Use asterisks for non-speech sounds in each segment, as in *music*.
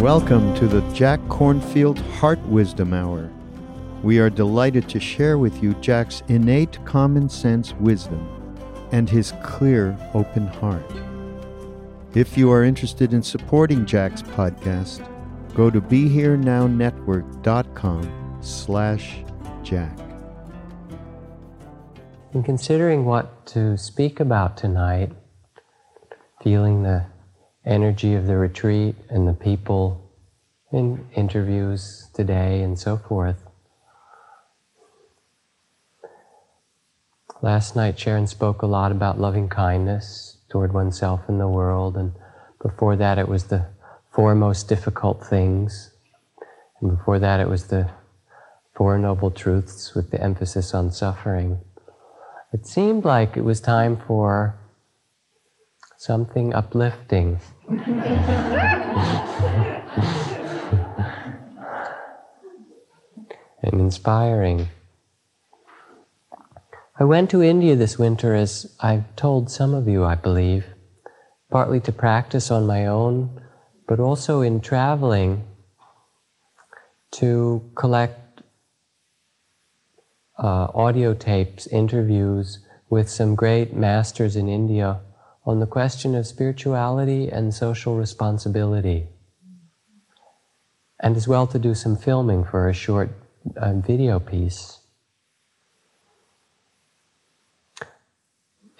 Welcome to the Jack Kornfield Heart Wisdom Hour. We are delighted to share with you Jack's innate common sense wisdom and his clear, open heart. If you are interested in supporting Jack's podcast, go to BeHereNowNetwork.com slash Jack. In considering what to speak about tonight, feeling the energy of the retreat and the people in interviews today and so forth. Last night, Sharon spoke a lot about loving kindness toward oneself and the world, and before that, it was the four most difficult things, and before that, it was the Four Noble Truths with the emphasis on suffering. It seemed like it was time for something uplifting. *laughs* and inspiring. I went to India this winter, as I've told some of you, I believe, partly to practice on my own, but also in traveling to collect uh, audio tapes, interviews with some great masters in India on the question of spirituality and social responsibility. And as well to do some filming for a short uh, video piece.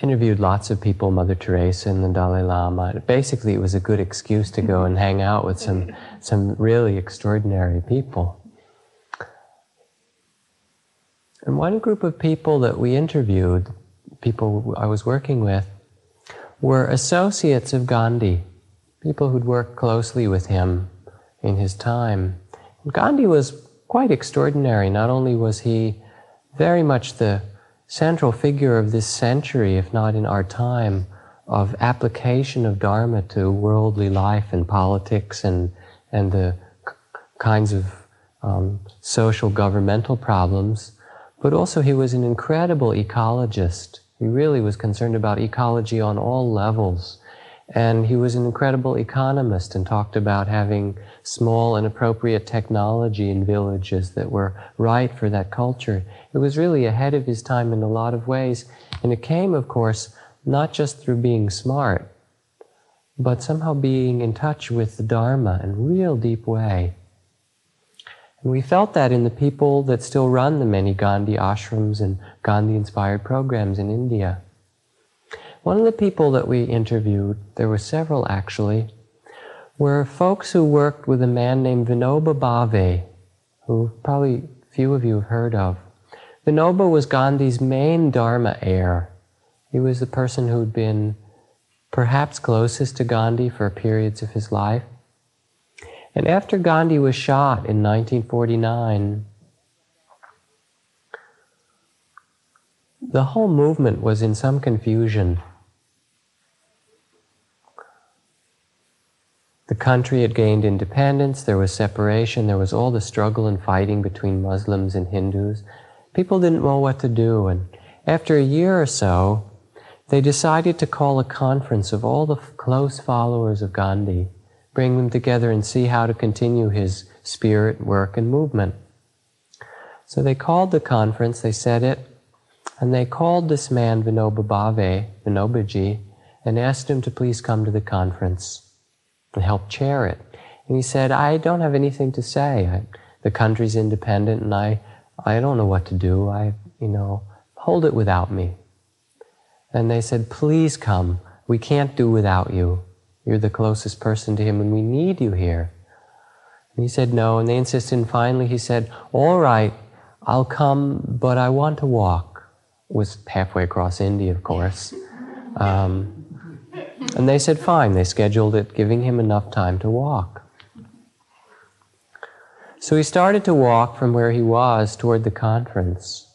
Interviewed lots of people, Mother Teresa and the Dalai Lama. Basically, it was a good excuse to go and hang out with some, some really extraordinary people. And one group of people that we interviewed, people I was working with, were associates of Gandhi, people who'd worked closely with him in his time. And Gandhi was quite extraordinary. Not only was he very much the central figure of this century, if not in our time, of application of Dharma to worldly life and politics and, and the kinds of um, social governmental problems, but also he was an incredible ecologist. He really was concerned about ecology on all levels. And he was an incredible economist and talked about having small and appropriate technology in villages that were right for that culture. It was really ahead of his time in a lot of ways. And it came, of course, not just through being smart, but somehow being in touch with the Dharma in a real deep way. We felt that in the people that still run the many Gandhi ashrams and Gandhi inspired programs in India. One of the people that we interviewed, there were several actually, were folks who worked with a man named Vinoba Bhave, who probably few of you have heard of. Vinoba was Gandhi's main Dharma heir. He was the person who'd been perhaps closest to Gandhi for periods of his life. And after Gandhi was shot in 1949, the whole movement was in some confusion. The country had gained independence, there was separation, there was all the struggle and fighting between Muslims and Hindus. People didn't know what to do, and after a year or so, they decided to call a conference of all the close followers of Gandhi bring them together and see how to continue his spirit, work, and movement. So they called the conference, they said it, and they called this man Vinoba Bhave, Vinobaji, and asked him to please come to the conference and help chair it. And he said, I don't have anything to say. I, the country's independent and I, I don't know what to do. I, you know, hold it without me. And they said, please come. We can't do without you. You're the closest person to him and we need you here. And he said no, and they insisted, and finally he said, all right, I'll come, but I want to walk. It was halfway across India, of course. Um, and they said, fine. They scheduled it, giving him enough time to walk. So he started to walk from where he was toward the conference.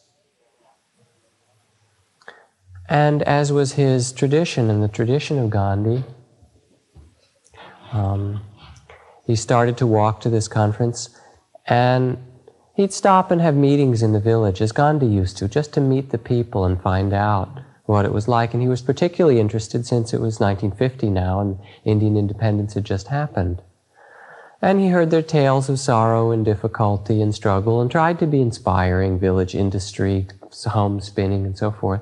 And as was his tradition and the tradition of Gandhi, um, he started to walk to this conference and he'd stop and have meetings in the village as Gandhi used to, just to meet the people and find out what it was like. And he was particularly interested since it was 1950 now and Indian independence had just happened. And he heard their tales of sorrow and difficulty and struggle and tried to be inspiring village industry, home spinning, and so forth.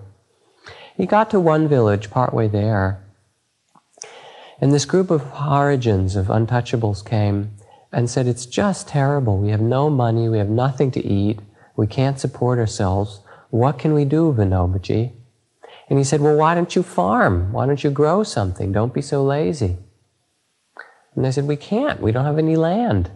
He got to one village partway there, and this group of Harijans, of untouchables, came and said, It's just terrible. We have no money, we have nothing to eat, we can't support ourselves. What can we do, Vinobaji? And he said, Well, why don't you farm? Why don't you grow something? Don't be so lazy. And they said, We can't. We don't have any land.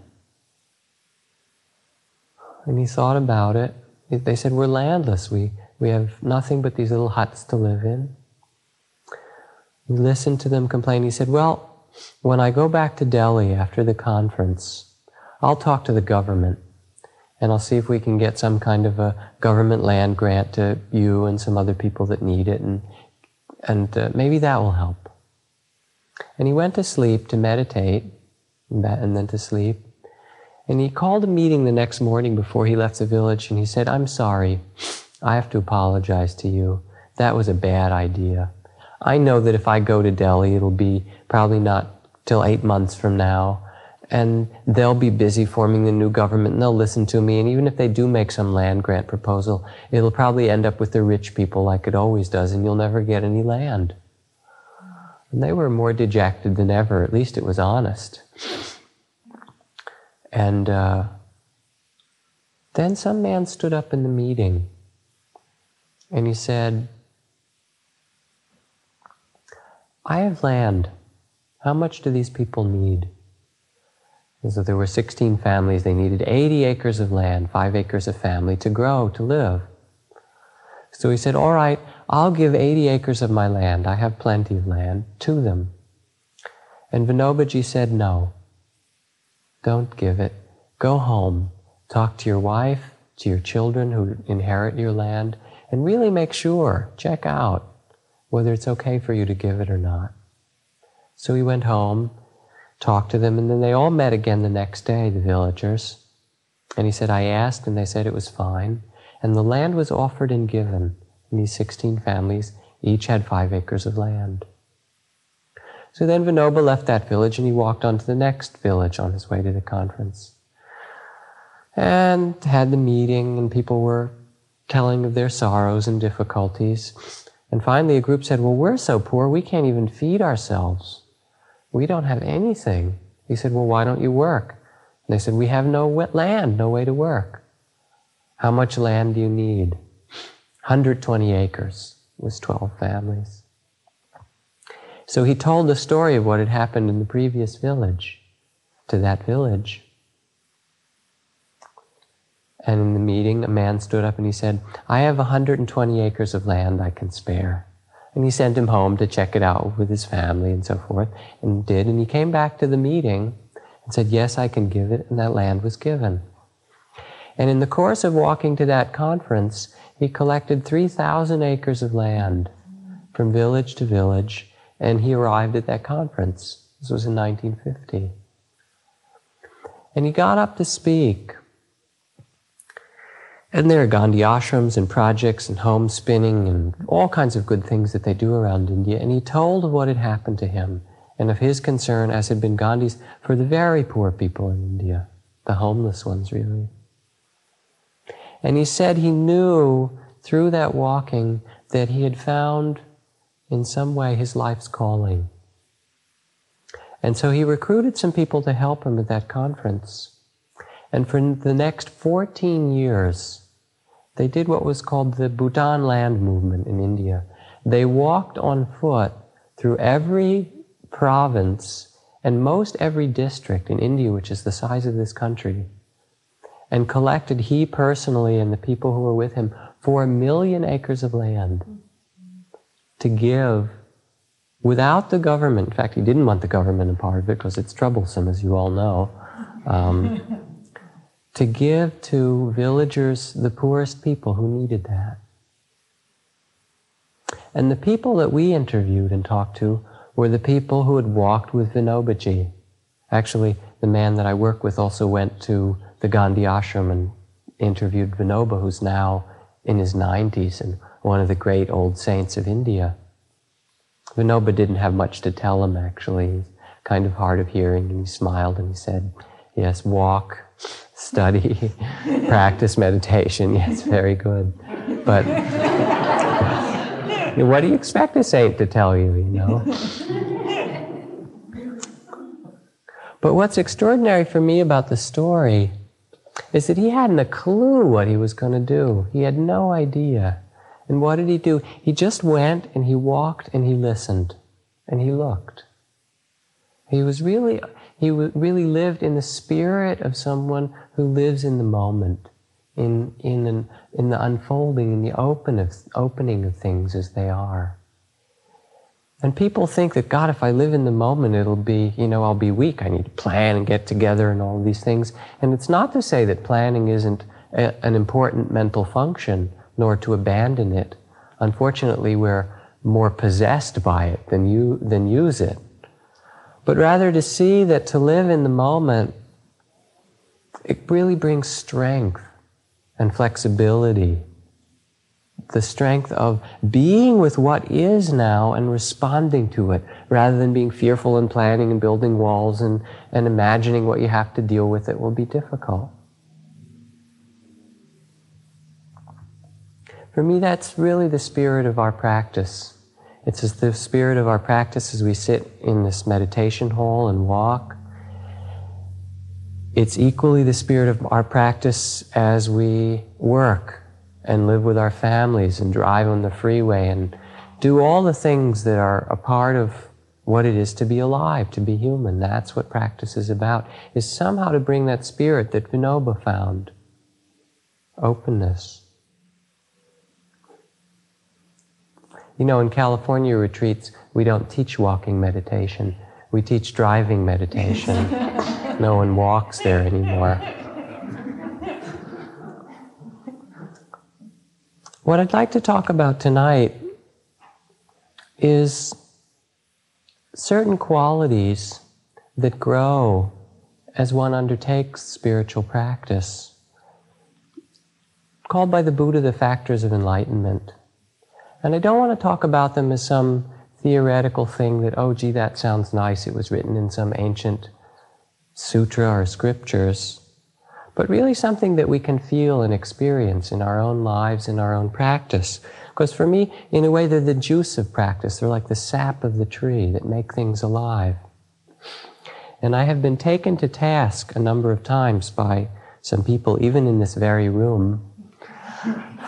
And he thought about it. They said, We're landless. We, we have nothing but these little huts to live in. He listened to them complain. He said, Well, when I go back to Delhi after the conference, I'll talk to the government and I'll see if we can get some kind of a government land grant to you and some other people that need it, and, and uh, maybe that will help. And he went to sleep to meditate, and then to sleep. And he called a meeting the next morning before he left the village, and he said, I'm sorry. I have to apologize to you. That was a bad idea. I know that if I go to Delhi, it'll be probably not till eight months from now, and they'll be busy forming the new government, and they'll listen to me. And even if they do make some land grant proposal, it'll probably end up with the rich people like it always does, and you'll never get any land. And they were more dejected than ever. At least it was honest. And uh, then some man stood up in the meeting and he said, I have land. How much do these people need? And so there were 16 families. They needed 80 acres of land, five acres of family to grow, to live. So he said, All right, I'll give 80 acres of my land. I have plenty of land to them. And Vinobaji said, No, don't give it. Go home. Talk to your wife, to your children who inherit your land, and really make sure, check out whether it's okay for you to give it or not. So he went home, talked to them, and then they all met again the next day, the villagers. And he said, I asked, and they said it was fine. And the land was offered and given. And these 16 families each had five acres of land. So then Vinoba left that village and he walked on to the next village on his way to the conference. And had the meeting, and people were telling of their sorrows and difficulties. And finally, a group said, Well, we're so poor, we can't even feed ourselves. We don't have anything. He said, Well, why don't you work? And they said, We have no wet land, no way to work. How much land do you need? 120 acres was 12 families. So he told the story of what had happened in the previous village to that village. And in the meeting, a man stood up and he said, I have 120 acres of land I can spare. And he sent him home to check it out with his family and so forth, and did. And he came back to the meeting and said, Yes, I can give it. And that land was given. And in the course of walking to that conference, he collected 3,000 acres of land from village to village, and he arrived at that conference. This was in 1950. And he got up to speak. And there are Gandhi ashrams and projects and home spinning and all kinds of good things that they do around India. And he told of what had happened to him and of his concern, as had been Gandhi's, for the very poor people in India, the homeless ones, really. And he said he knew through that walking that he had found in some way his life's calling. And so he recruited some people to help him at that conference. And for the next 14 years, they did what was called the Bhoodan Land Movement in India. They walked on foot through every province and most every district in India, which is the size of this country, and collected, he personally and the people who were with him, four million acres of land to give without the government. In fact, he didn't want the government a part of it because it's troublesome, as you all know. Um, *laughs* to give to villagers, the poorest people who needed that. And the people that we interviewed and talked to were the people who had walked with Vinobaji. Actually, the man that I work with also went to the Gandhi ashram and interviewed Vinoba, who's now in his 90s and one of the great old saints of India. Vinoba didn't have much to tell him, actually. He's kind of hard of hearing, and he smiled and he said, Yes, walk, study, *laughs* practice meditation. *laughs* Yes, very good. But *laughs* what do you expect a saint to tell you, you know? but what's extraordinary for me about the story is that he hadn't a clue what he was going to do. He had no idea. And what did he do? He just went and he walked and he listened and he looked. He was really, he really lived in the spirit of someone who lives in the moment, in, in, an, in the unfolding, in the open of, opening of things as they are. And people think that, God, if I live in the moment, it'll be, you know, I'll be weak. I need to plan and get together and all these things. And it's not to say that planning isn't a, an important mental function, nor to abandon it. Unfortunately, we're more possessed by it than, you, than use it. But rather to see that to live in the moment, it really brings strength and flexibility. The strength of being with what is now and responding to it, rather than being fearful and planning and building walls and, and imagining what you have to deal with it will be difficult. For me, that's really the spirit of our practice. It's the spirit of our practice as we sit in this meditation hall and walk. It's equally the spirit of our practice as we work and live with our families and drive on the freeway and do all the things that are a part of what it is to be alive, to be human. That's what practice is about, is somehow to bring that spirit that Vinoba found. Openness. You know, in California retreats, we don't teach walking meditation. We teach driving meditation. *laughs* no one walks there anymore. What I'd like to talk about tonight is certain qualities that grow as one undertakes spiritual practice, called by the Buddha the factors of enlightenment. And I don't want to talk about them as some theoretical thing that, oh, gee, that sounds nice. It was written in some ancient sutra or scriptures. But really something that we can feel and experience in our own lives, in our own practice. Because for me, in a way, they're the juice of practice. They're like the sap of the tree that make things alive. And I have been taken to task a number of times by some people, even in this very room,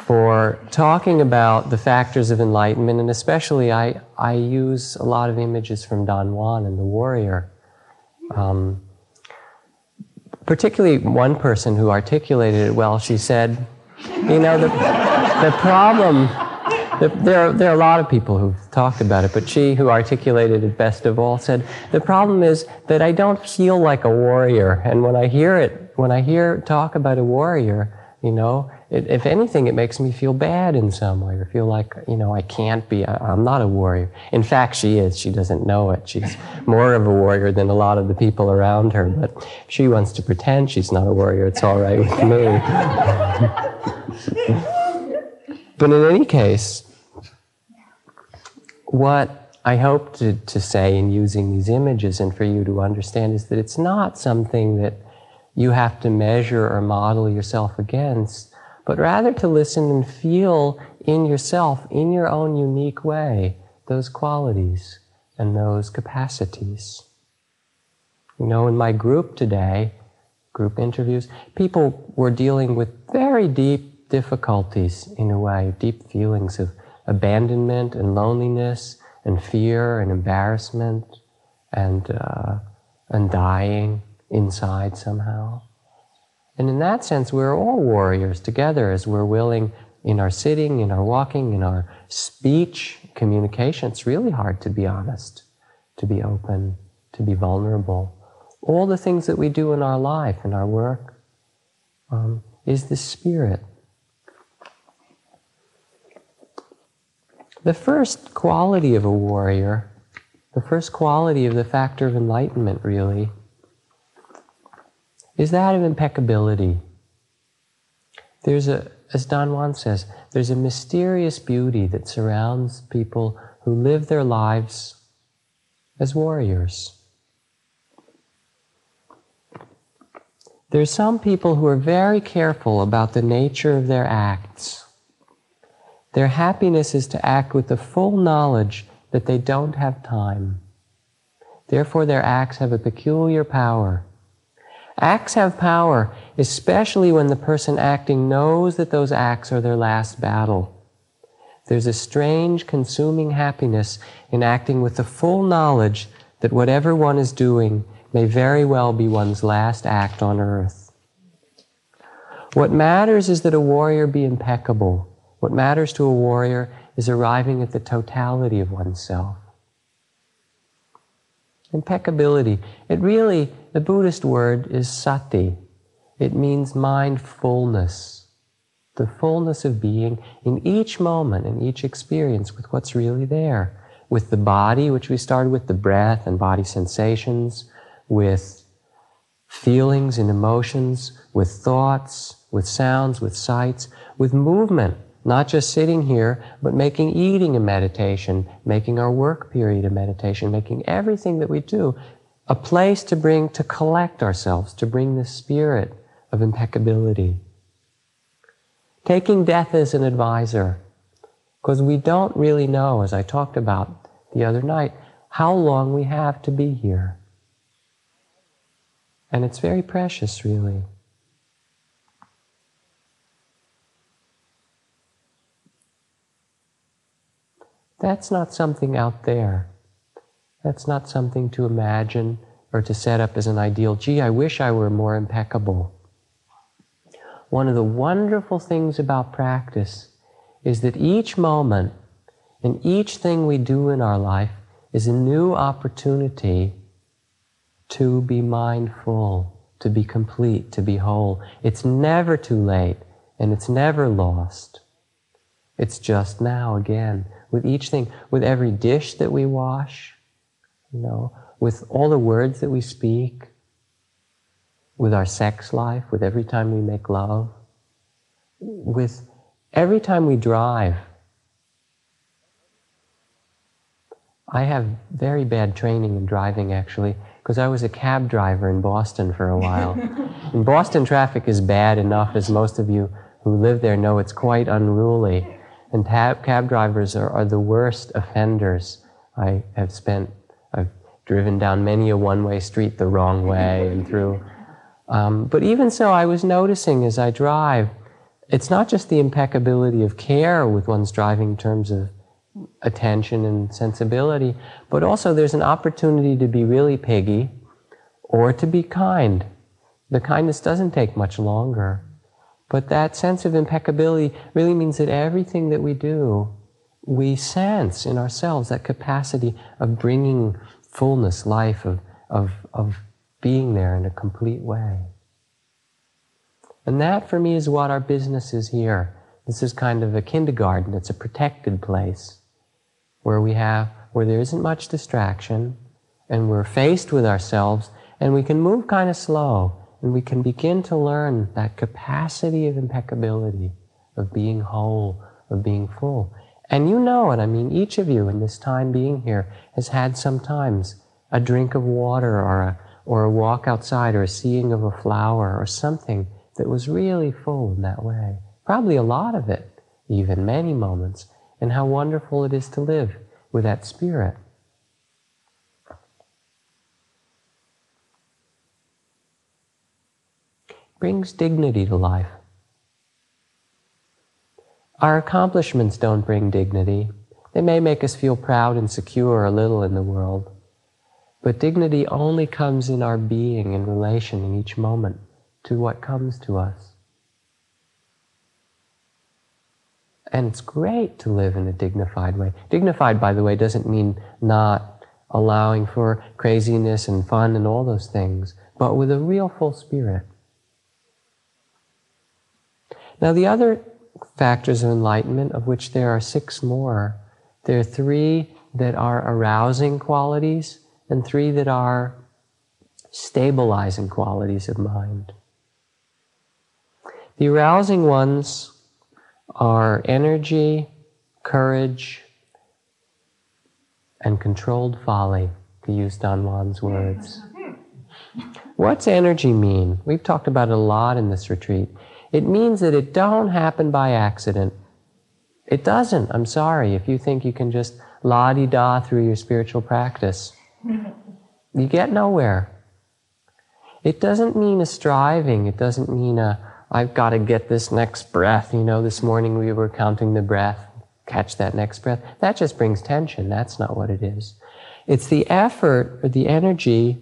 for talking about the factors of enlightenment, and especially I, I use a lot of images from Don Juan and the warrior. Um, particularly one person who articulated it well, she said, you know, the, the problem, the, there, are, there are a lot of people who've talked about it, but she, who articulated it best of all, said, the problem is that I don't feel like a warrior. And when I hear it, when I hear talk about a warrior, you know, it, if anything, it makes me feel bad in some way, or feel like, you know, I can't be, I, am not a warrior. In fact, she is. She doesn't know it. She's more of a warrior than a lot of the people around her, but if she wants to pretend she's not a warrior, it's all right with me. *laughs* but in any case, what I hope to, to say in using these images and for you to understand is that it's not something that you have to measure or model yourself against but rather to listen and feel in yourself, in your own unique way, those qualities and those capacities. You know, in my group today, group interviews, people were dealing with very deep difficulties in a way, deep feelings of abandonment and loneliness and fear and embarrassment and, uh, and dying inside somehow. And in that sense, we're all warriors together as we're willing in our sitting, in our walking, in our speech, communication. It's really hard to be honest, to be open, to be vulnerable. All the things that we do in our life, in our work, um, is the spirit. The first quality of a warrior, the first quality of the factor of enlightenment, really, is that of impeccability. There's a, as Don Juan says, there's a mysterious beauty that surrounds people who live their lives as warriors. There's some people who are very careful about the nature of their acts. Their happiness is to act with the full knowledge that they don't have time. Therefore, their acts have a peculiar power Acts have power, especially when the person acting knows that those acts are their last battle. There's a strange, consuming happiness in acting with the full knowledge that whatever one is doing may very well be one's last act on earth. What matters is that a warrior be impeccable. What matters to a warrior is arriving at the totality of oneself. Impeccability. It really, the Buddhist word is sati. It means mindfulness, the fullness of being in each moment, in each experience with what's really there. With the body, which we started with, the breath and body sensations, with feelings and emotions, with thoughts, with sounds, with sights, with movement, not just sitting here, but making eating a meditation, making our work period a meditation, making everything that we do a place to bring, to collect ourselves, to bring the spirit of impeccability. Taking death as an advisor, because we don't really know, as I talked about the other night, how long we have to be here. And it's very precious, really. That's not something out there. That's not something to imagine or to set up as an ideal. Gee, I wish I were more impeccable. One of the wonderful things about practice is that each moment and each thing we do in our life is a new opportunity to be mindful, to be complete, to be whole. It's never too late and it's never lost. It's just now again with each thing, with every dish that we wash, you know, with all the words that we speak, with our sex life, with every time we make love, with every time we drive. I have very bad training in driving actually, because I was a cab driver in Boston for a while. *laughs* and Boston traffic is bad enough, as most of you who live there know, it's quite unruly. And tab, cab drivers are, are the worst offenders. I have spent, I've driven down many a one way street the wrong way and through. Um, but even so, I was noticing as I drive, it's not just the impeccability of care with one's driving in terms of attention and sensibility, but also there's an opportunity to be really piggy or to be kind. The kindness doesn't take much longer. But that sense of impeccability really means that everything that we do, we sense in ourselves that capacity of bringing fullness, life, of, of, of being there in a complete way. And that for me is what our business is here. This is kind of a kindergarten, it's a protected place where we have, where there isn't much distraction and we're faced with ourselves and we can move kind of slow and we can begin to learn that capacity of impeccability, of being whole, of being full. And you know it, I mean, each of you in this time being here has had sometimes a drink of water or a, or a walk outside or a seeing of a flower or something that was really full in that way. probably a lot of it, even many moments, and how wonderful it is to live with that spirit. Brings dignity to life. Our accomplishments don't bring dignity. They may make us feel proud and secure a little in the world. But dignity only comes in our being in relation in each moment to what comes to us. And it's great to live in a dignified way. Dignified, by the way, doesn't mean not allowing for craziness and fun and all those things, but with a real full spirit. Now, the other factors of enlightenment, of which there are six more, there are three that are arousing qualities and three that are stabilizing qualities of mind. The arousing ones are energy, courage, and controlled folly, to use Don Juan's words. *laughs* What's energy mean? We've talked about it a lot in this retreat. It means that it don't happen by accident. It doesn't. I'm sorry if you think you can just la di da through your spiritual practice. You get nowhere. It doesn't mean a striving. It doesn't mean a, I've got to get this next breath. You know, this morning we were counting the breath, catch that next breath. That just brings tension. That's not what it is. It's the effort or the energy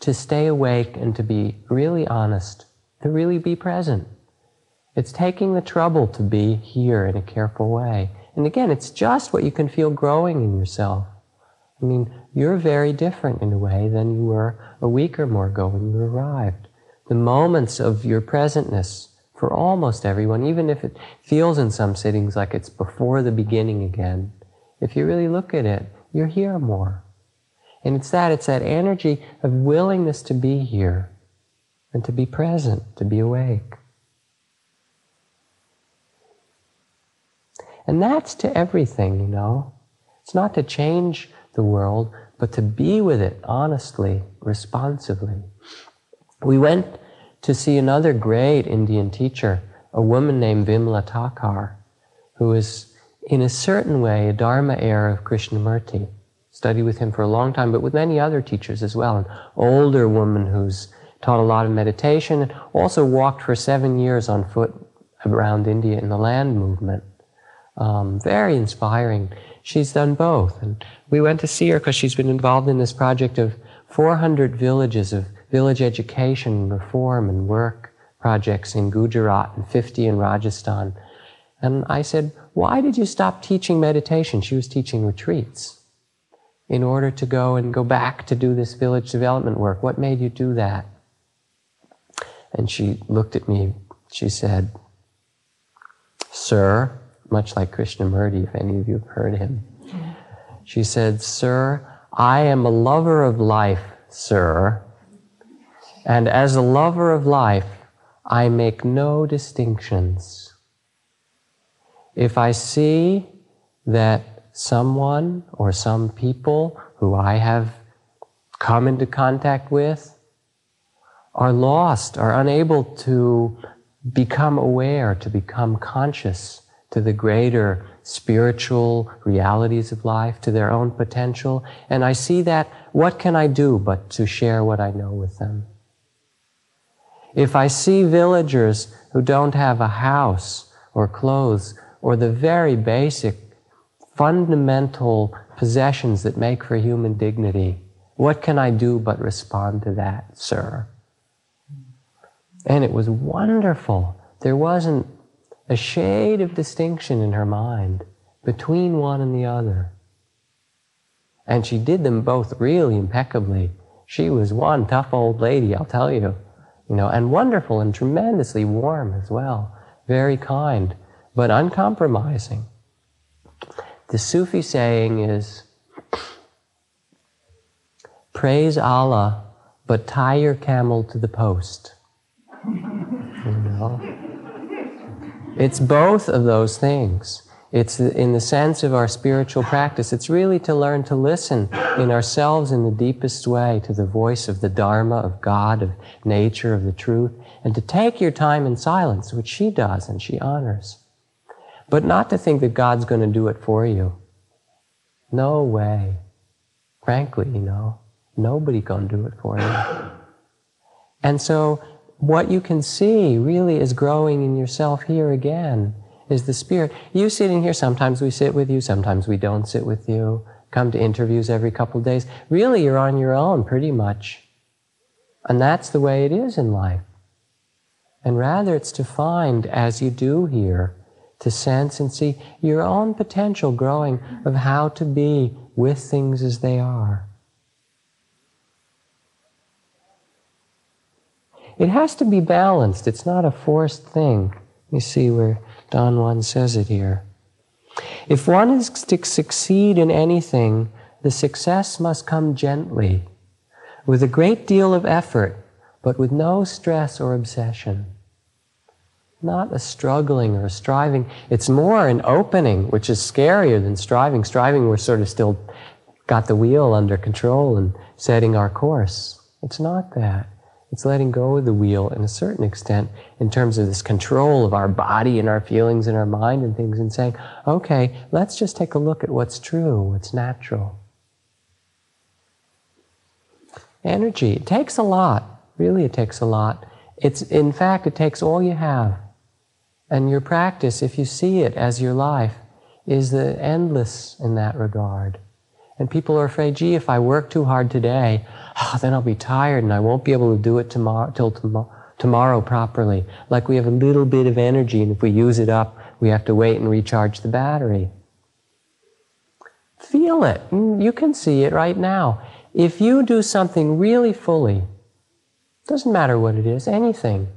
to stay awake and to be really honest, to really be present. It's taking the trouble to be here in a careful way. And again, it's just what you can feel growing in yourself. I mean, you're very different in a way than you were a week or more ago when you arrived. The moments of your presentness for almost everyone, even if it feels in some sittings like it's before the beginning again, if you really look at it, you're here more. And it's that, it's that energy of willingness to be here and to be present, to be awake. And that's to everything, you know. It's not to change the world, but to be with it honestly, responsively. We went to see another great Indian teacher, a woman named Vimla Thakar, who is in a certain way a Dharma heir of Krishnamurti. Studied with him for a long time, but with many other teachers as well. An older woman who's taught a lot of meditation and also walked for seven years on foot around India in the land movement. Um, very inspiring. She's done both. And we went to see her because she's been involved in this project of 400 villages of village education, reform, and work projects in Gujarat and 50 in Rajasthan. And I said, Why did you stop teaching meditation? She was teaching retreats in order to go and go back to do this village development work. What made you do that? And she looked at me. She said, Sir, much like Krishnamurti, if any of you have heard him. She said, Sir, I am a lover of life, sir, and as a lover of life, I make no distinctions. If I see that someone or some people who I have come into contact with are lost, are unable to become aware, to become conscious to the greater spiritual realities of life, to their own potential. And I see that, what can I do but to share what I know with them? If I see villagers who don't have a house or clothes or the very basic fundamental possessions that make for human dignity, what can I do but respond to that, sir? And it was wonderful. There wasn't a shade of distinction in her mind between one and the other. And she did them both really impeccably. She was one tough old lady, I'll tell you, you know, and wonderful and tremendously warm as well. Very kind, but uncompromising. The Sufi saying is praise Allah, but tie your camel to the post. You know? It's both of those things. It's in the sense of our spiritual practice. It's really to learn to listen in ourselves in the deepest way to the voice of the Dharma, of God, of nature, of the truth, and to take your time in silence, which she does and she honors. But not to think that God's going to do it for you. No way. Frankly, you know, nobody can do it for you. And so what you can see really is growing in yourself here again is the spirit. You sitting here, sometimes we sit with you, sometimes we don't sit with you. Come to interviews every couple of days. Really, you're on your own pretty much. And that's the way it is in life. And rather, it's to find, as you do here, to sense and see your own potential growing of how to be with things as they are. It has to be balanced. It's not a forced thing. You see where Don Juan says it here. If one is to succeed in anything, the success must come gently, with a great deal of effort, but with no stress or obsession. Not a struggling or a striving. It's more an opening, which is scarier than striving. Striving, we're sort of still got the wheel under control and setting our course. It's not that. It's letting go of the wheel in a certain extent in terms of this control of our body and our feelings and our mind and things and saying, okay, let's just take a look at what's true, what's natural. Energy, it takes a lot. Really, it takes a lot. It's, in fact, it takes all you have. And your practice, if you see it as your life, is the endless in that regard. And people are afraid, gee, if I work too hard today, oh, then I'll be tired and I won't be able to do it tomorrow till tomorrow tomorrow properly. Like we have a little bit of energy, and if we use it up, we have to wait and recharge the battery. Feel it. Mm, you can see it right now. If you do something really fully, doesn't matter what it is, anything.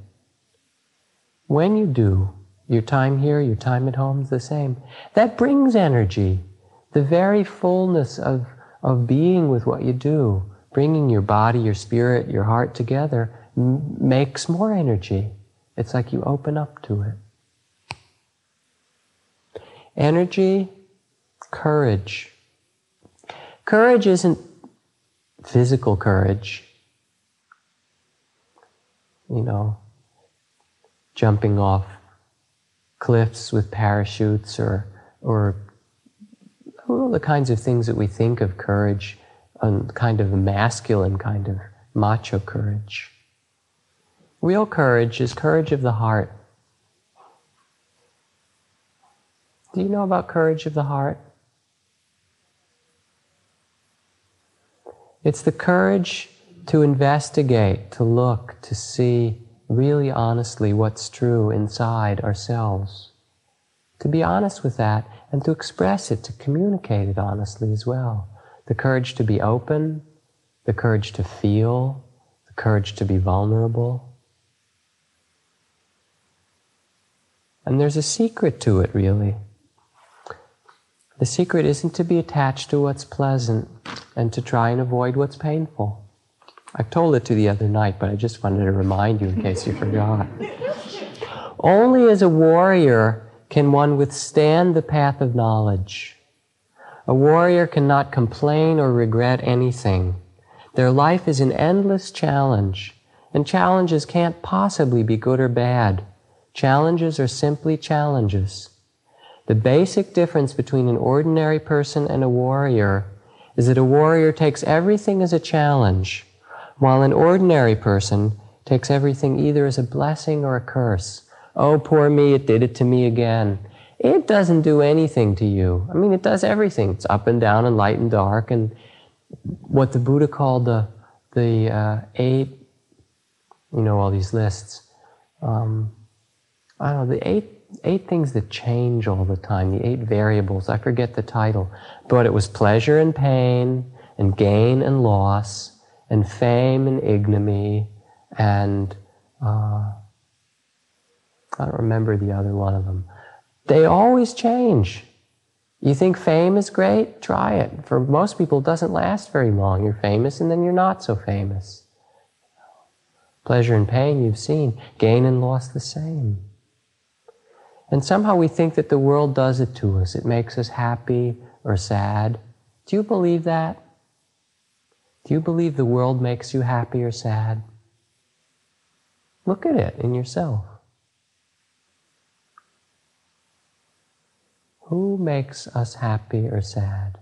When you do, your time here, your time at home is the same. That brings energy. The very fullness of, of being with what you do bringing your body, your spirit, your heart together m- makes more energy. It's like you open up to it. Energy, courage. Courage isn't physical courage, you know, jumping off cliffs with parachutes or, or all the kinds of things that we think of courage a kind of masculine kind of macho courage. Real courage is courage of the heart. Do you know about courage of the heart? It's the courage to investigate, to look, to see really honestly what's true inside ourselves. To be honest with that and to express it, to communicate it honestly as well the courage to be open, the courage to feel, the courage to be vulnerable. And there's a secret to it, really. The secret isn't to be attached to what's pleasant and to try and avoid what's painful. I told it to the other night, but I just wanted to remind you in case you forgot. Only as a warrior can one withstand the path of knowledge. A warrior cannot complain or regret anything. Their life is an endless challenge, and challenges can't possibly be good or bad. Challenges are simply challenges. The basic difference between an ordinary person and a warrior is that a warrior takes everything as a challenge, while an ordinary person takes everything either as a blessing or a curse. Oh, poor me, it did it to me again it doesn't do anything to you. I mean, it does everything. It's up and down and light and dark. And what the Buddha called the, the uh, eight, you know, all these lists. Um, I don't know, the eight, eight things that change all the time, the eight variables. I forget the title. But it was pleasure and pain, and gain and loss, and fame and ignominy, and uh, I don't remember the other one of them. They always change. You think fame is great? Try it. For most people, it doesn't last very long. You're famous and then you're not so famous. Pleasure and pain, you've seen. Gain and loss, the same. And somehow we think that the world does it to us. It makes us happy or sad. Do you believe that? Do you believe the world makes you happy or sad? Look at it in yourself. Who makes us happy or sad?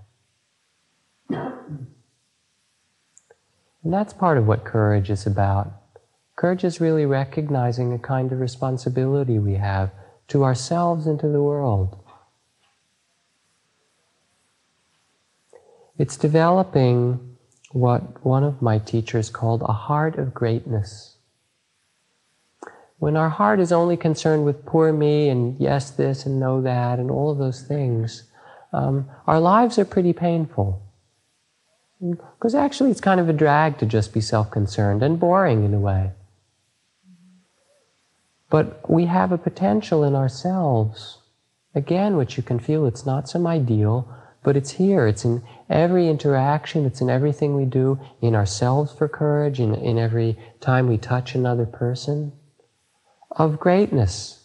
And that's part of what courage is about. Courage is really recognizing a kind of responsibility we have to ourselves and to the world. It's developing what one of my teachers called a heart of greatness. When our heart is only concerned with poor me and yes, this and no, that, and all of those things, um, our lives are pretty painful. Because actually, it's kind of a drag to just be self concerned and boring in a way. But we have a potential in ourselves, again, which you can feel it's not some ideal, but it's here. It's in every interaction, it's in everything we do, in ourselves for courage, in, in every time we touch another person, of greatness.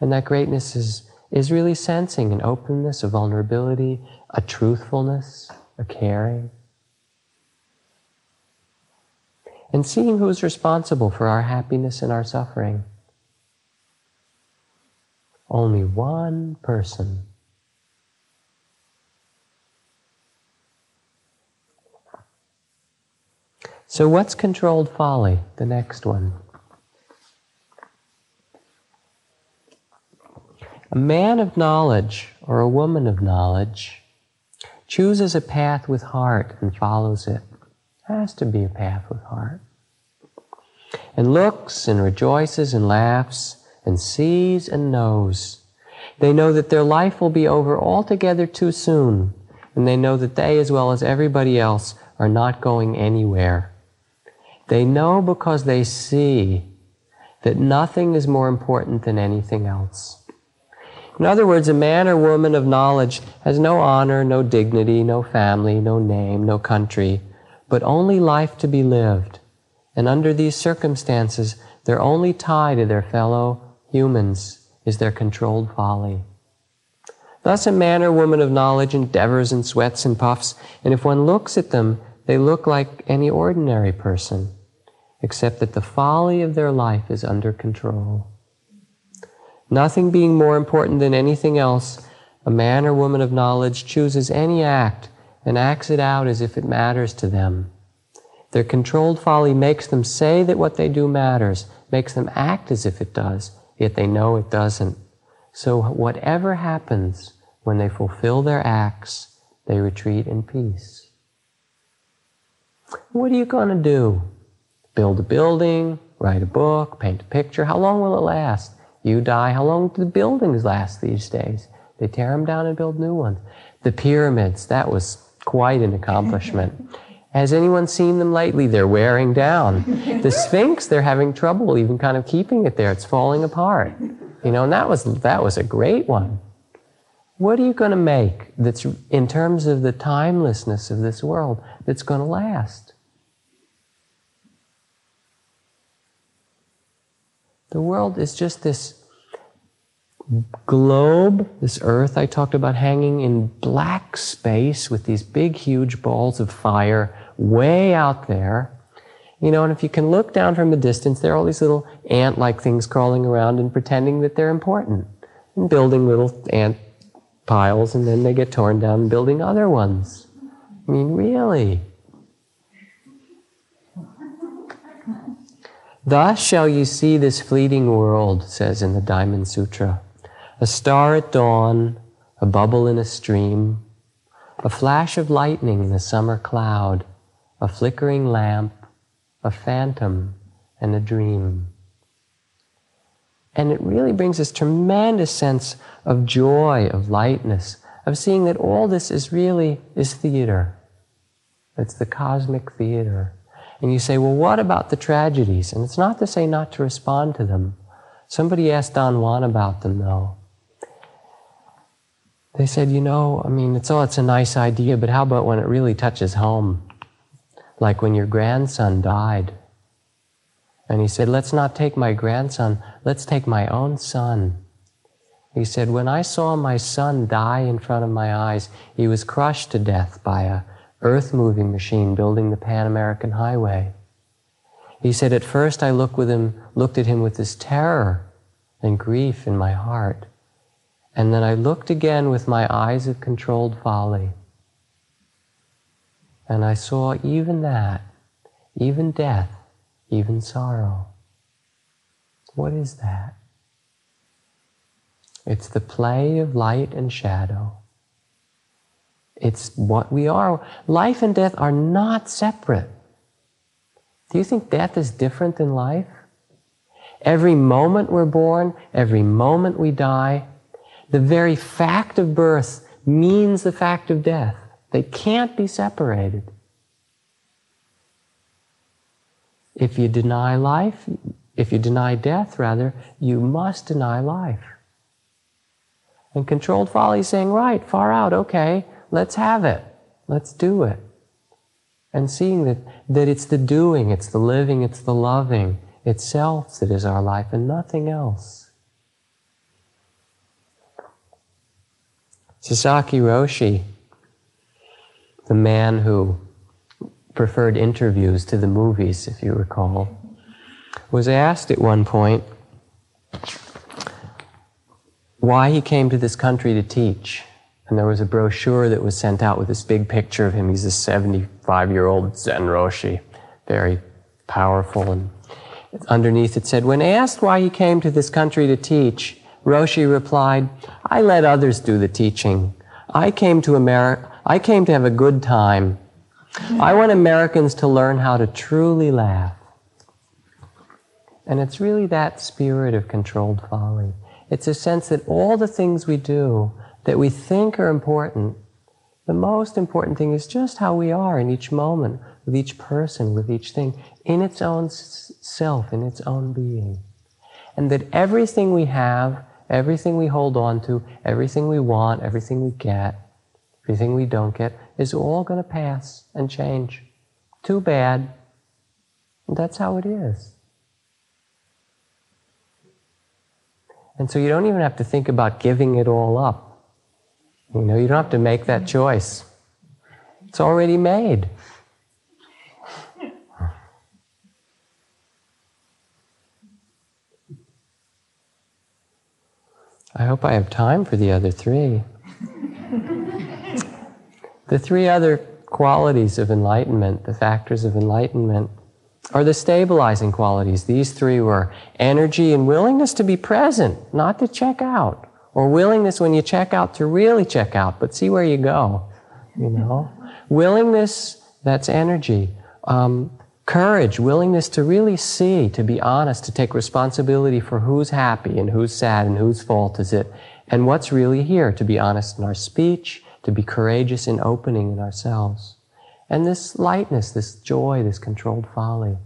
And that greatness is, is really sensing an openness, a vulnerability, a truthfulness, a caring. And seeing who's responsible for our happiness and our suffering. Only one person. So, what's controlled folly? The next one. A man of knowledge or a woman of knowledge chooses a path with heart and follows it. Has to be a path with heart. And looks and rejoices and laughs and sees and knows. They know that their life will be over altogether too soon, and they know that they, as well as everybody else, are not going anywhere. They know because they see that nothing is more important than anything else. In other words, a man or woman of knowledge has no honor, no dignity, no family, no name, no country, but only life to be lived. And under these circumstances, their only tie to their fellow humans is their controlled folly. Thus, a man or woman of knowledge endeavors and sweats and puffs, and if one looks at them, they look like any ordinary person, except that the folly of their life is under control. Nothing being more important than anything else, a man or woman of knowledge chooses any act and acts it out as if it matters to them. Their controlled folly makes them say that what they do matters, makes them act as if it does, yet they know it doesn't. So whatever happens when they fulfill their acts, they retreat in peace. What are you going to do? Build a building, write a book, paint a picture? How long will it last? You die, how long do the buildings last these days? They tear them down and build new ones. The pyramids, that was quite an accomplishment. *laughs* Has anyone seen them lately? They're wearing down. The *laughs* Sphinx, they're having trouble even kind of keeping it there. It's falling apart. You know, and that was, that was a great one. What are you going to make that's, in terms of the timelessness of this world, that's going to last? The world is just this globe, this earth I talked about hanging in black space with these big, huge balls of fire way out there. You know, and if you can look down from a distance, there are all these little ant like things crawling around and pretending that they're important and building little ant piles, and then they get torn down and building other ones. I mean, really. Thus shall you see this fleeting world, says in the Diamond Sutra. A star at dawn, a bubble in a stream, a flash of lightning in a summer cloud, a flickering lamp, a phantom, and a dream. And it really brings this tremendous sense of joy, of lightness, of seeing that all this is really is theater. It's the cosmic theater. And you say, well, what about the tragedies? And it's not to say not to respond to them. Somebody asked Don Juan about them, though. They said, you know, I mean, it's all, it's a nice idea, but how about when it really touches home? like when your grandson died. And he said, Let's not take my grandson, let's take my own son. He said, When I saw my son die in front of my eyes, he was crushed to death by a earth moving machine building the Pan American Highway. He said, At first I looked, with him, looked at him with this terror and grief in my heart. And then I looked again with my eyes of controlled folly. And I saw even that, even death, even sorrow. What is that? It's the play of light and shadow. It's what we are. Life and death are not separate. Do you think death is different than life? Every moment we're born, every moment we die, the very fact of birth means the fact of death. They can't be separated. If you deny life, if you deny death, rather, you must deny life. And controlled folly is saying, right, far out, okay, let's have it. Let's do it. And seeing that, that it's the doing, it's the living, it's the loving itself that is our life and nothing else. Sasaki Roshi, the man who preferred interviews to the movies, if you recall, was asked at one point why he came to this country to teach. And there was a brochure that was sent out with this big picture of him. He's a 75 year old Zen Roshi, very powerful. And underneath it said, When asked why he came to this country to teach, Roshi replied, I let others do the teaching. I came to America, I came to have a good time. I want Americans to learn how to truly laugh. And it's really that spirit of controlled folly. It's a sense that all the things we do that we think are important, the most important thing is just how we are in each moment, with each person, with each thing, in its own self, in its own being. And that everything we have, everything we hold on to, everything we want, everything we get, everything we don't get, is all going to pass and change. Too bad. That's how it is. And so you don't even have to think about giving it all up. You know, you don't have to make that choice. It's already made. I hope I have time for the other three. the three other qualities of enlightenment, the factors of enlightenment, are the stabilizing qualities. These three were energy and willingness to be present, not to check out, or willingness when you check out to really check out, but see where you go, you know? *laughs* willingness, that's energy. Um, courage, willingness to really see, to be honest, to take responsibility for who's happy and who's sad and whose fault is it, and what's really here, to be honest in our speech, to be courageous in opening in ourselves. And this lightness, this joy, this controlled folly,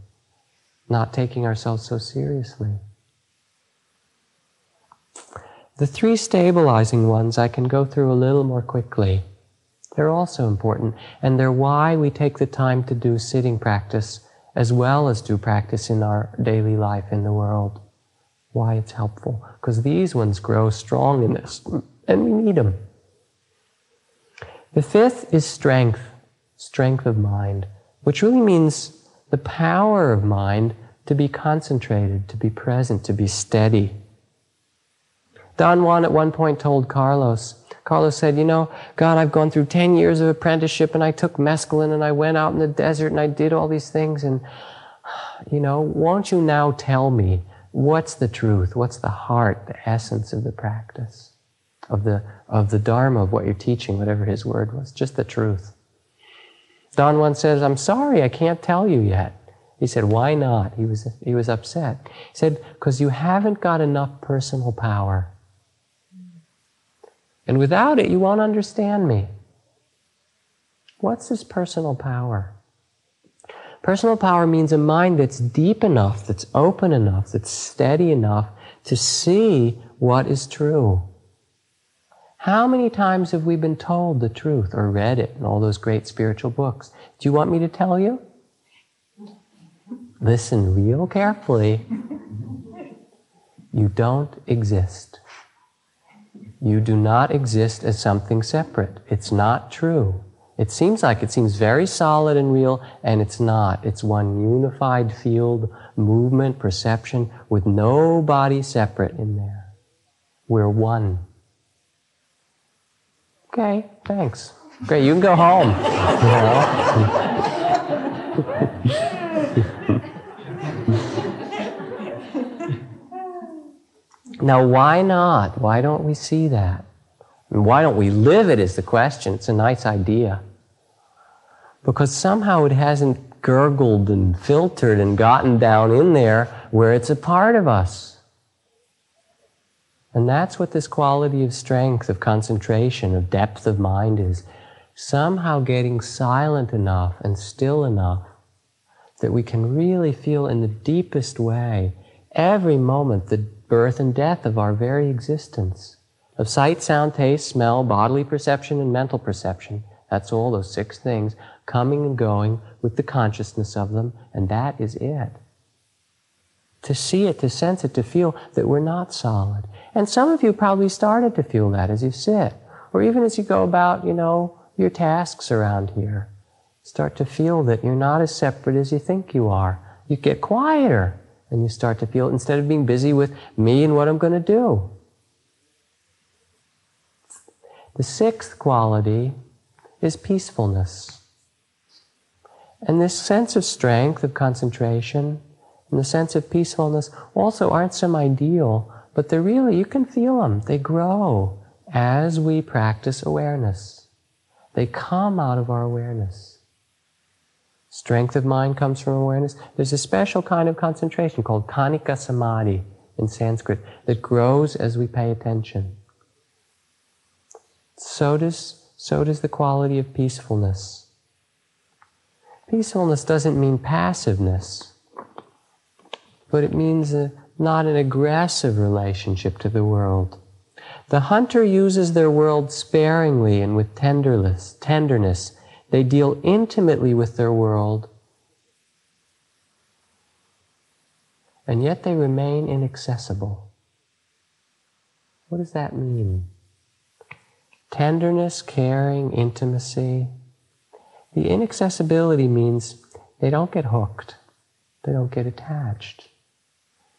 not taking ourselves so seriously. The three stabilizing ones I can go through a little more quickly. They're also important, and they're why we take the time to do sitting practice as well as do practice in our daily life in the world. Why it's helpful. Because these ones grow strong in this, and we need them. The fifth is strength strength of mind, which really means the power of mind to be concentrated, to be present, to be steady. Don Juan at one point told Carlos, Carlos said, You know, God, I've gone through 10 years of apprenticeship and I took mescaline and I went out in the desert and I did all these things. And, *sighs* you know, won't you now tell me what's the truth? What's the heart, the essence of the practice, of the, of the Dharma, of what you're teaching, whatever his word was? Just the truth. Don Juan says, I'm sorry, I can't tell you yet. He said, Why not? He was, he was upset. He said, Because you haven't got enough personal power. And without it, you won't understand me. What's this personal power? Personal power means a mind that's deep enough, that's open enough, that's steady enough to see what is true. How many times have we been told the truth or read it in all those great spiritual books? Do you want me to tell you? Listen real carefully. You don't exist. You do not exist as something separate. It's not true. It seems like it seems very solid and real, and it's not. It's one unified field, movement, perception, with no body separate in there. We're one. Okay, thanks. Great, you can go home. *laughs* *laughs* now, why not? Why don't we see that? And why don't we live it is the question. It's a nice idea because somehow it hasn't gurgled and filtered and gotten down in there where it's a part of us. And that's what this quality of strength, of concentration, of depth of mind is. Somehow getting silent enough and still enough that we can really feel in the deepest way every moment the birth and death of our very existence of sight, sound, taste, smell, bodily perception, and mental perception. That's all those six things coming and going with the consciousness of them, and that is it. To see it, to sense it, to feel that we're not solid. And some of you probably started to feel that as you sit, or even as you go about, you know, your tasks around here. Start to feel that you're not as separate as you think you are. You get quieter, and you start to feel, instead of being busy with me and what I'm going to do. The sixth quality is peacefulness. And this sense of strength, of concentration, and the sense of peacefulness also aren't some ideal, but they're really, you can feel them. They grow as we practice awareness. They come out of our awareness. Strength of mind comes from awareness. There's a special kind of concentration called Khanika Samadhi in Sanskrit that grows as we pay attention. So does, so does the quality of peacefulness. Peacefulness doesn't mean passiveness, but it means a, not an aggressive relationship to the world. The hunter uses their world sparingly and with tenderness. tenderness. They deal intimately with their world, and yet they remain inaccessible. What does that mean? Tenderness, caring, intimacy, the inaccessibility means they don't get hooked, they don't get attached.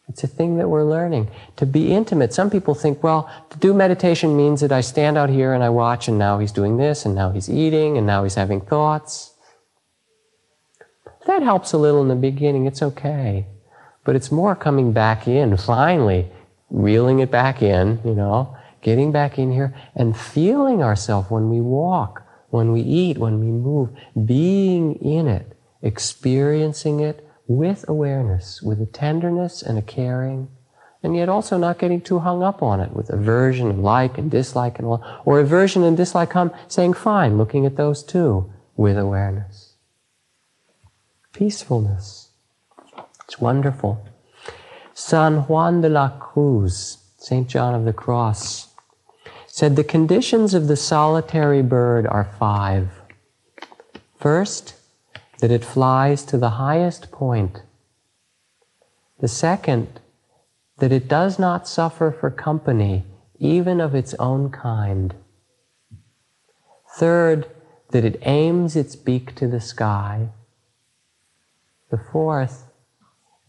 It's a thing that we're learning. To be intimate, some people think, well, to do meditation means that I stand out here and I watch, and now he's doing this, and now he's eating, and now he's having thoughts. That helps a little in the beginning, it's okay. But it's more coming back in, finally, reeling it back in, you know, getting back in here and feeling ourselves when we walk when we eat, when we move, being in it, experiencing it with awareness, with a tenderness and a caring, and yet also not getting too hung up on it with aversion and like and dislike and all, or aversion and dislike come saying fine, looking at those too with awareness. Peacefulness. It's wonderful. San Juan de la Cruz, St. John of the Cross, said the conditions of the solitary bird are five. First, that it flies to the highest point. The second, that it does not suffer for company, even of its own kind. Third, that it aims its beak to the sky. The fourth,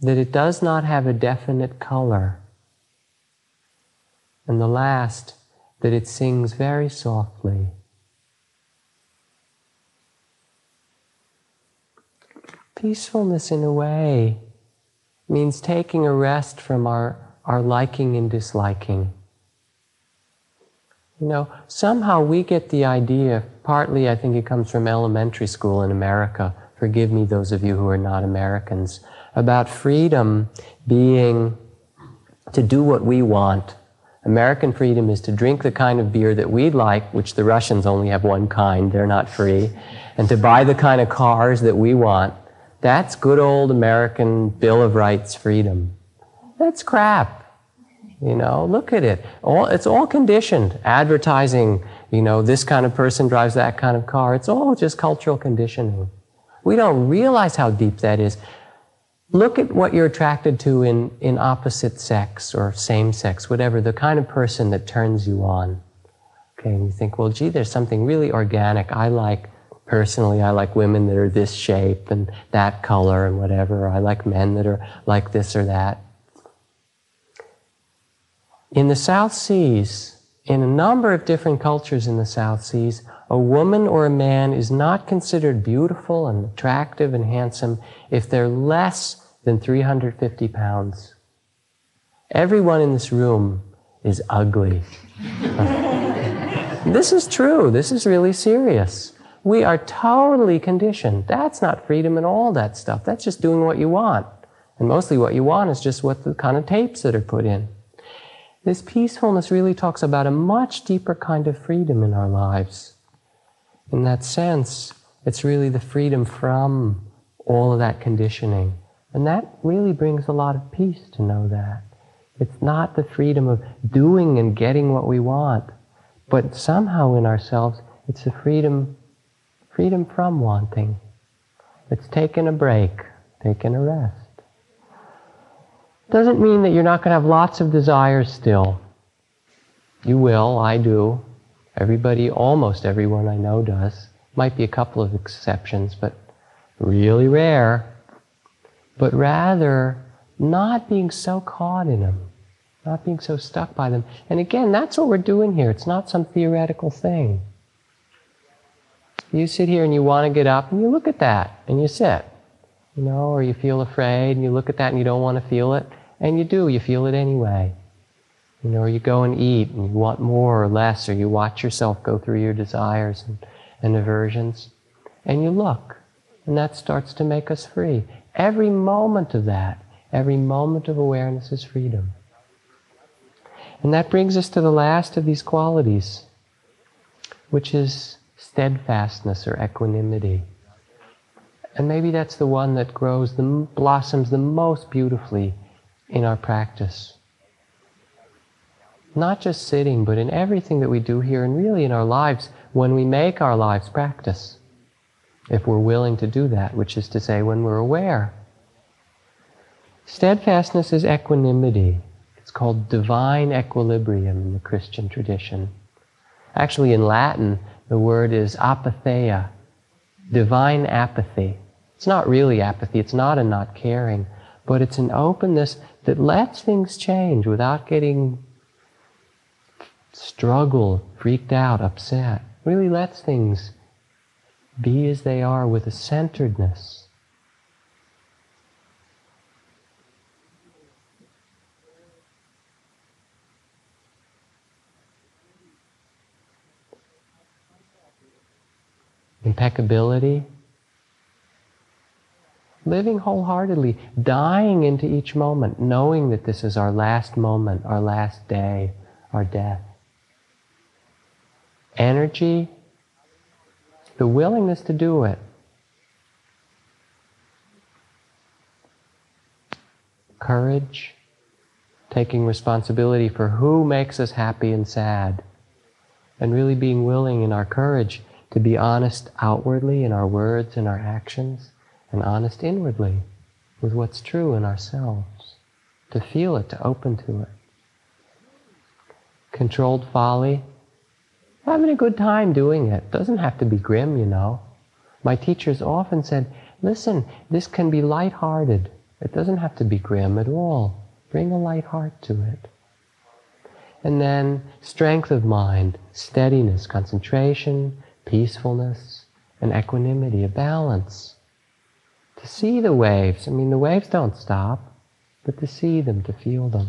that it does not have a definite color. And the last, that it sings very softly. Peacefulness, in a way, means taking a rest from our, our liking and disliking. You know, somehow we get the idea, partly I think it comes from elementary school in America, forgive me those of you who are not Americans, about freedom being to do what we want American freedom is to drink the kind of beer that we'd like, which the Russians only have one kind, they're not free, and to buy the kind of cars that we want. That's good old American Bill of Rights freedom. That's crap. You know, look at it. All, it's all conditioned. Advertising, you know, this kind of person drives that kind of car. It's all just cultural conditioning. We don't realize how deep that is look at what you're attracted to in, in opposite sex or same sex, whatever, the kind of person that turns you on. Okay, and you think, well, gee, there's something really organic. I like Personally, I like women that are this shape and that color and whatever. I like men that are like this or that. In the South Seas, in a number of different cultures in the South Seas, a woman or a man is not considered beautiful and attractive and handsome if they're less than 350 pounds. Everyone in this room is ugly. *laughs* this is true. This is really serious. We are totally conditioned. That's not freedom and all that stuff. That's just doing what you want. And mostly what you want is just what the kind of tapes that are put in. This peacefulness really talks about a much deeper kind of freedom in our lives. In that sense, it's really the freedom from all of that conditioning. And that really brings a lot of peace to know that. It's not the freedom of doing and getting what we want, but somehow in ourselves, it's the freedom, freedom from wanting. It's taking a break, taking a rest. Doesn't mean that you're not going to have lots of desires still. You will, I do. Everybody, almost everyone I know does. Might be a couple of exceptions, but really rare. But rather, not being so caught in them, not being so stuck by them. And again, that's what we're doing here. It's not some theoretical thing. You sit here and you want to get up and you look at that and you sit. You know, or you feel afraid and you look at that and you don't want to feel it. And you do, you feel it anyway. You know, or you go and eat and you want more or less, or you watch yourself go through your desires and, and aversions. And you look. And that starts to make us free. Every moment of that, every moment of awareness is freedom. And that brings us to the last of these qualities, which is steadfastness or equanimity. And maybe that's the one that grows, the blossoms the most beautifully in our practice. Not just sitting, but in everything that we do here and really in our lives when we make our lives practice. If we're willing to do that, which is to say, when we're aware. Steadfastness is equanimity. It's called divine equilibrium in the Christian tradition. Actually, in Latin, the word is apatheia, divine apathy. It's not really apathy, it's not a not caring, but it's an openness that lets things change without getting struggled, freaked out, upset. Really lets things be as they are with a centeredness. Impeccability, living wholeheartedly, dying into each moment, knowing that this is our last moment, our last day, our death. Energy, the willingness to do it. Courage, taking responsibility for who makes us happy and sad, and really being willing in our courage to be honest outwardly in our words and our actions and honest inwardly with what's true in ourselves, to feel it, to open to it. Controlled folly, having a good time doing it. Doesn't have to be grim, you know. My teachers often said, listen, this can be light-hearted. It doesn't have to be grim at all. Bring a light heart to it. And then strength of mind, steadiness, concentration, peacefulness, and equanimity, a balance to see the waves. I mean, the waves don't stop, but to see them, to feel them.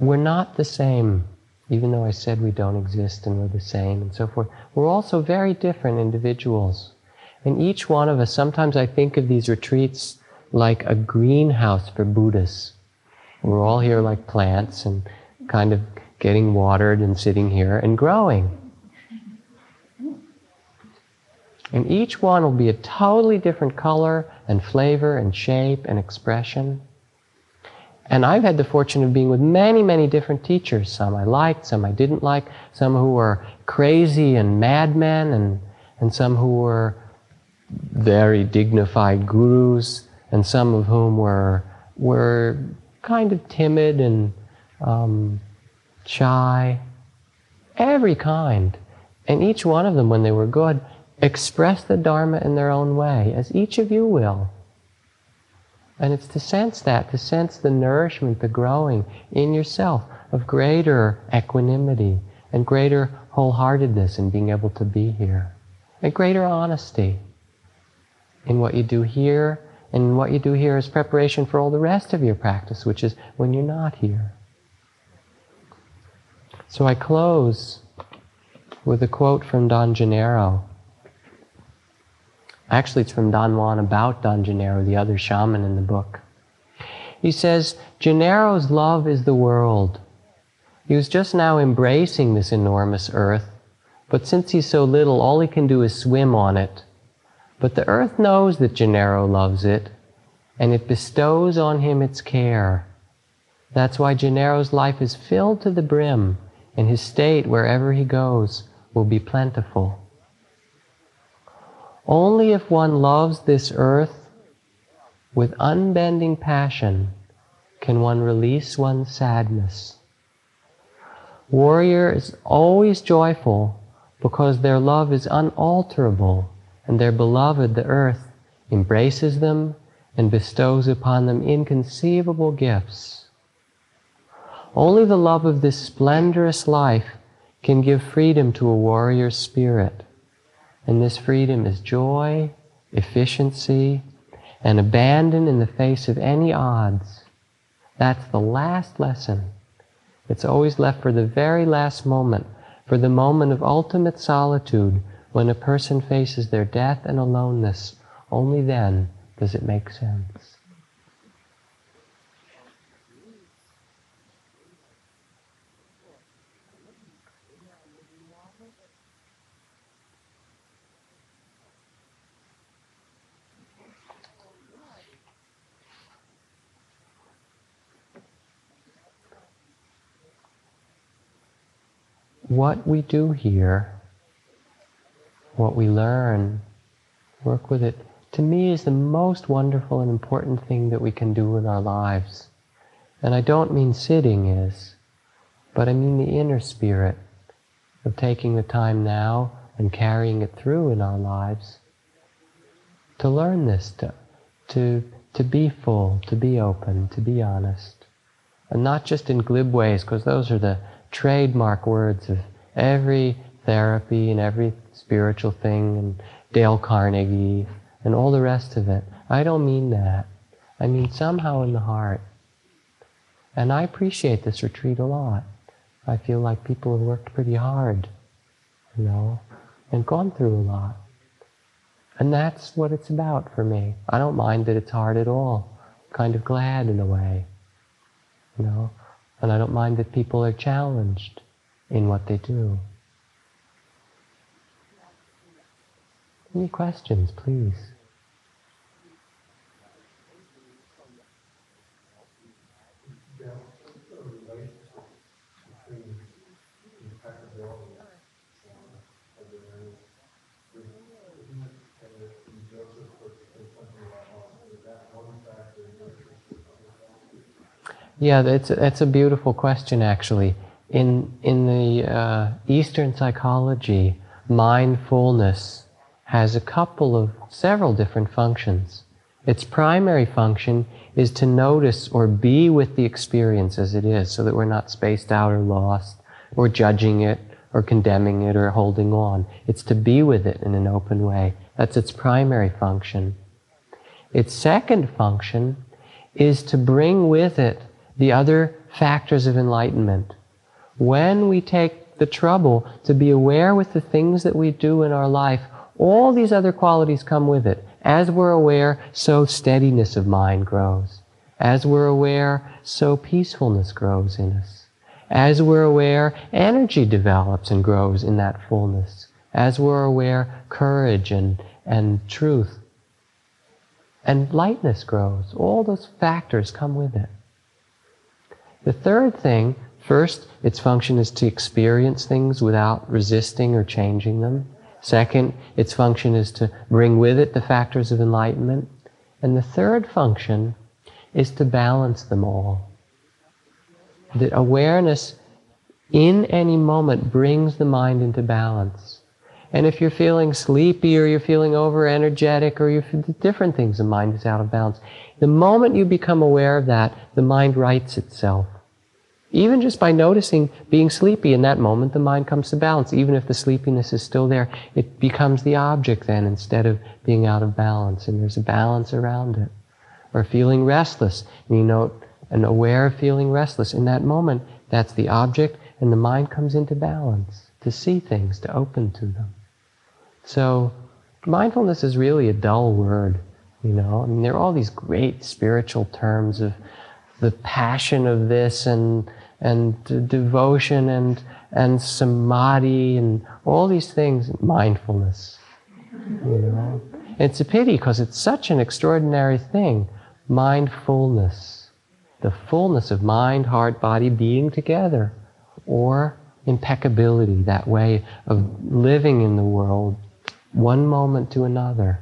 We're not the same, even though I said we don't exist and we're the same and so forth. We're also very different individuals. And each one of us, sometimes I think of these retreats like a greenhouse for Buddhists. We're all here like plants and kind of getting watered and sitting here and growing. And each one will be a totally different color and flavor and shape and expression. And I've had the fortune of being with many, many different teachers. Some I liked, some I didn't like, some who were crazy and madmen, and, and some who were very dignified gurus, and some of whom were, were kind of timid and um, shy, every kind. And each one of them, when they were good, expressed the Dharma in their own way, as each of you will. And it's to sense that, to sense the nourishment, the growing in yourself of greater equanimity and greater wholeheartedness in being able to be here, and greater honesty in what you do here, and what you do here is preparation for all the rest of your practice, which is when you're not here. So I close with a quote from Don Genaro. Actually, it's from Don Juan about Don Genaro, the other shaman in the book. He says, Genaro's love is the world. He was just now embracing this enormous earth, but since he's so little, all he can do is swim on it. But the earth knows that Genaro loves it, and it bestows on him its care. That's why Genaro's life is filled to the brim, and his state, wherever he goes, will be plentiful. Only if one loves this earth with unbending passion can one release one's sadness. Warrior is always joyful because their love is unalterable and their beloved, the earth, embraces them and bestows upon them inconceivable gifts. Only the love of this splendorous life can give freedom to a warrior's spirit. And this freedom is joy, efficiency, and abandon in the face of any odds. That's the last lesson. It's always left for the very last moment, for the moment of ultimate solitude when a person faces their death and aloneness. Only then does it make sense. what we do here, what we learn, work with it, to me is the most wonderful and important thing that we can do in our lives. And I don't mean sitting is, but I mean the inner spirit of taking the time now and carrying it through in our lives to learn this, to, to, to be full, to be open, to be honest. And not just in glib ways, because those are the trademark words of every therapy and every spiritual thing and Dale Carnegie and all the rest of it. I don't mean that. I mean somehow in the heart. And I appreciate this retreat a lot. I feel like people have worked pretty hard, you know, and gone through a lot. And that's what it's about for me. I don't mind that it's hard at all. I'm kind of glad in a way, you know. And I don't mind that people are challenged in what they do. Any questions, please? Yeah, that's that's a beautiful question. Actually, in in the uh, Eastern psychology, mindfulness has a couple of several different functions. Its primary function is to notice or be with the experience as it is, so that we're not spaced out or lost, or judging it, or condemning it, or holding on. It's to be with it in an open way. That's its primary function. Its second function is to bring with it the other factors of enlightenment. When we take the trouble to be aware with the things that we do in our life, all these other qualities come with it. As we're aware, so steadiness of mind grows. As we're aware, so peacefulness grows in us. As we're aware, energy develops and grows in that fullness. As we're aware, courage and, and truth and lightness grows. All those factors come with it. The third thing, first, its function is to experience things without resisting or changing them. Second, its function is to bring with it the factors of enlightenment. And the third function is to balance them all. That awareness in any moment brings the mind into balance. And if you're feeling sleepy or you're feeling over energetic or you're different things, the mind is out of balance. The moment you become aware of that, the mind rights itself. Even just by noticing being sleepy in that moment, the mind comes to balance. Even if the sleepiness is still there, it becomes the object then instead of being out of balance. And there's a balance around it. Or feeling restless. And you note and aware of feeling restless. In that moment, that's the object, and the mind comes into balance to see things, to open to them. So, mindfulness is really a dull word, you know. I mean, there are all these great spiritual terms of the passion of this and and devotion and and samadhi and all these things, mindfulness. You know, it's a pity because it's such an extraordinary thing, mindfulness, the fullness of mind, heart, body being together, or impeccability, that way of living in the world, one moment to another.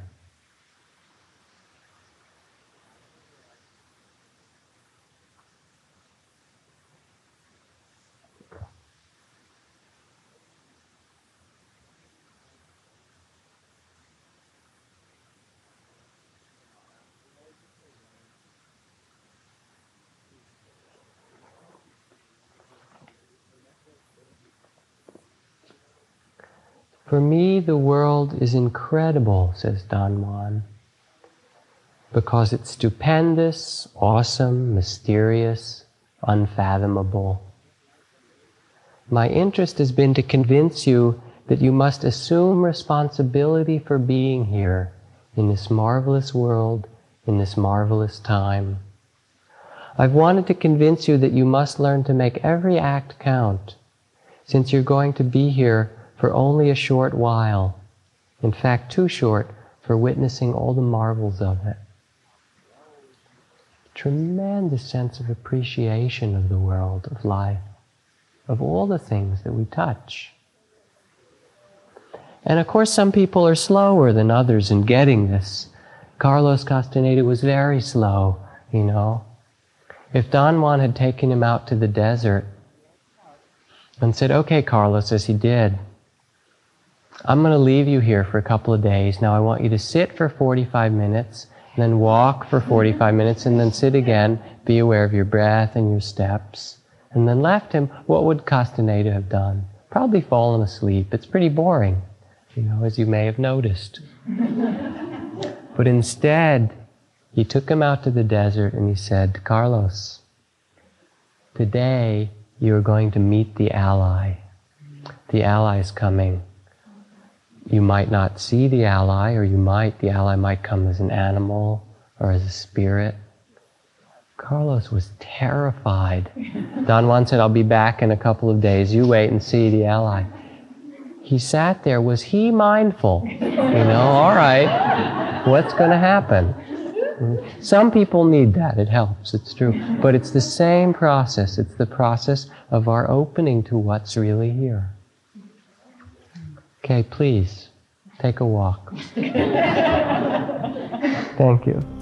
For me, the world is incredible, says Don Juan, because it's stupendous, awesome, mysterious, unfathomable. My interest has been to convince you that you must assume responsibility for being here in this marvelous world, in this marvelous time. I've wanted to convince you that you must learn to make every act count, since you're going to be here for only a short while, in fact, too short for witnessing all the marvels of it. Tremendous sense of appreciation of the world, of life, of all the things that we touch. And of course, some people are slower than others in getting this. Carlos Castaneda was very slow, you know. If Don Juan had taken him out to the desert and said, Okay, Carlos, as he did, I'm going to leave you here for a couple of days. Now I want you to sit for 45 minutes, then walk for 45 minutes, and then sit again. Be aware of your breath and your steps. And then left him. What would Castaneda have done? Probably fallen asleep. It's pretty boring, you know, as you may have noticed. *laughs* but instead, he took him out to the desert and he said, Carlos, today you are going to meet the ally. The ally is coming you might not see the ally, or you might, the ally might come as an animal or as a spirit. Carlos was terrified. *laughs* Don Juan said, I'll be back in a couple of days. You wait and see the ally. He sat there. Was he mindful? You know, all right, what's going to happen? Some people need that. It helps. It's true. But it's the same process. It's the process of our opening to what's really here. Okay, please take a walk. *laughs* Thank you.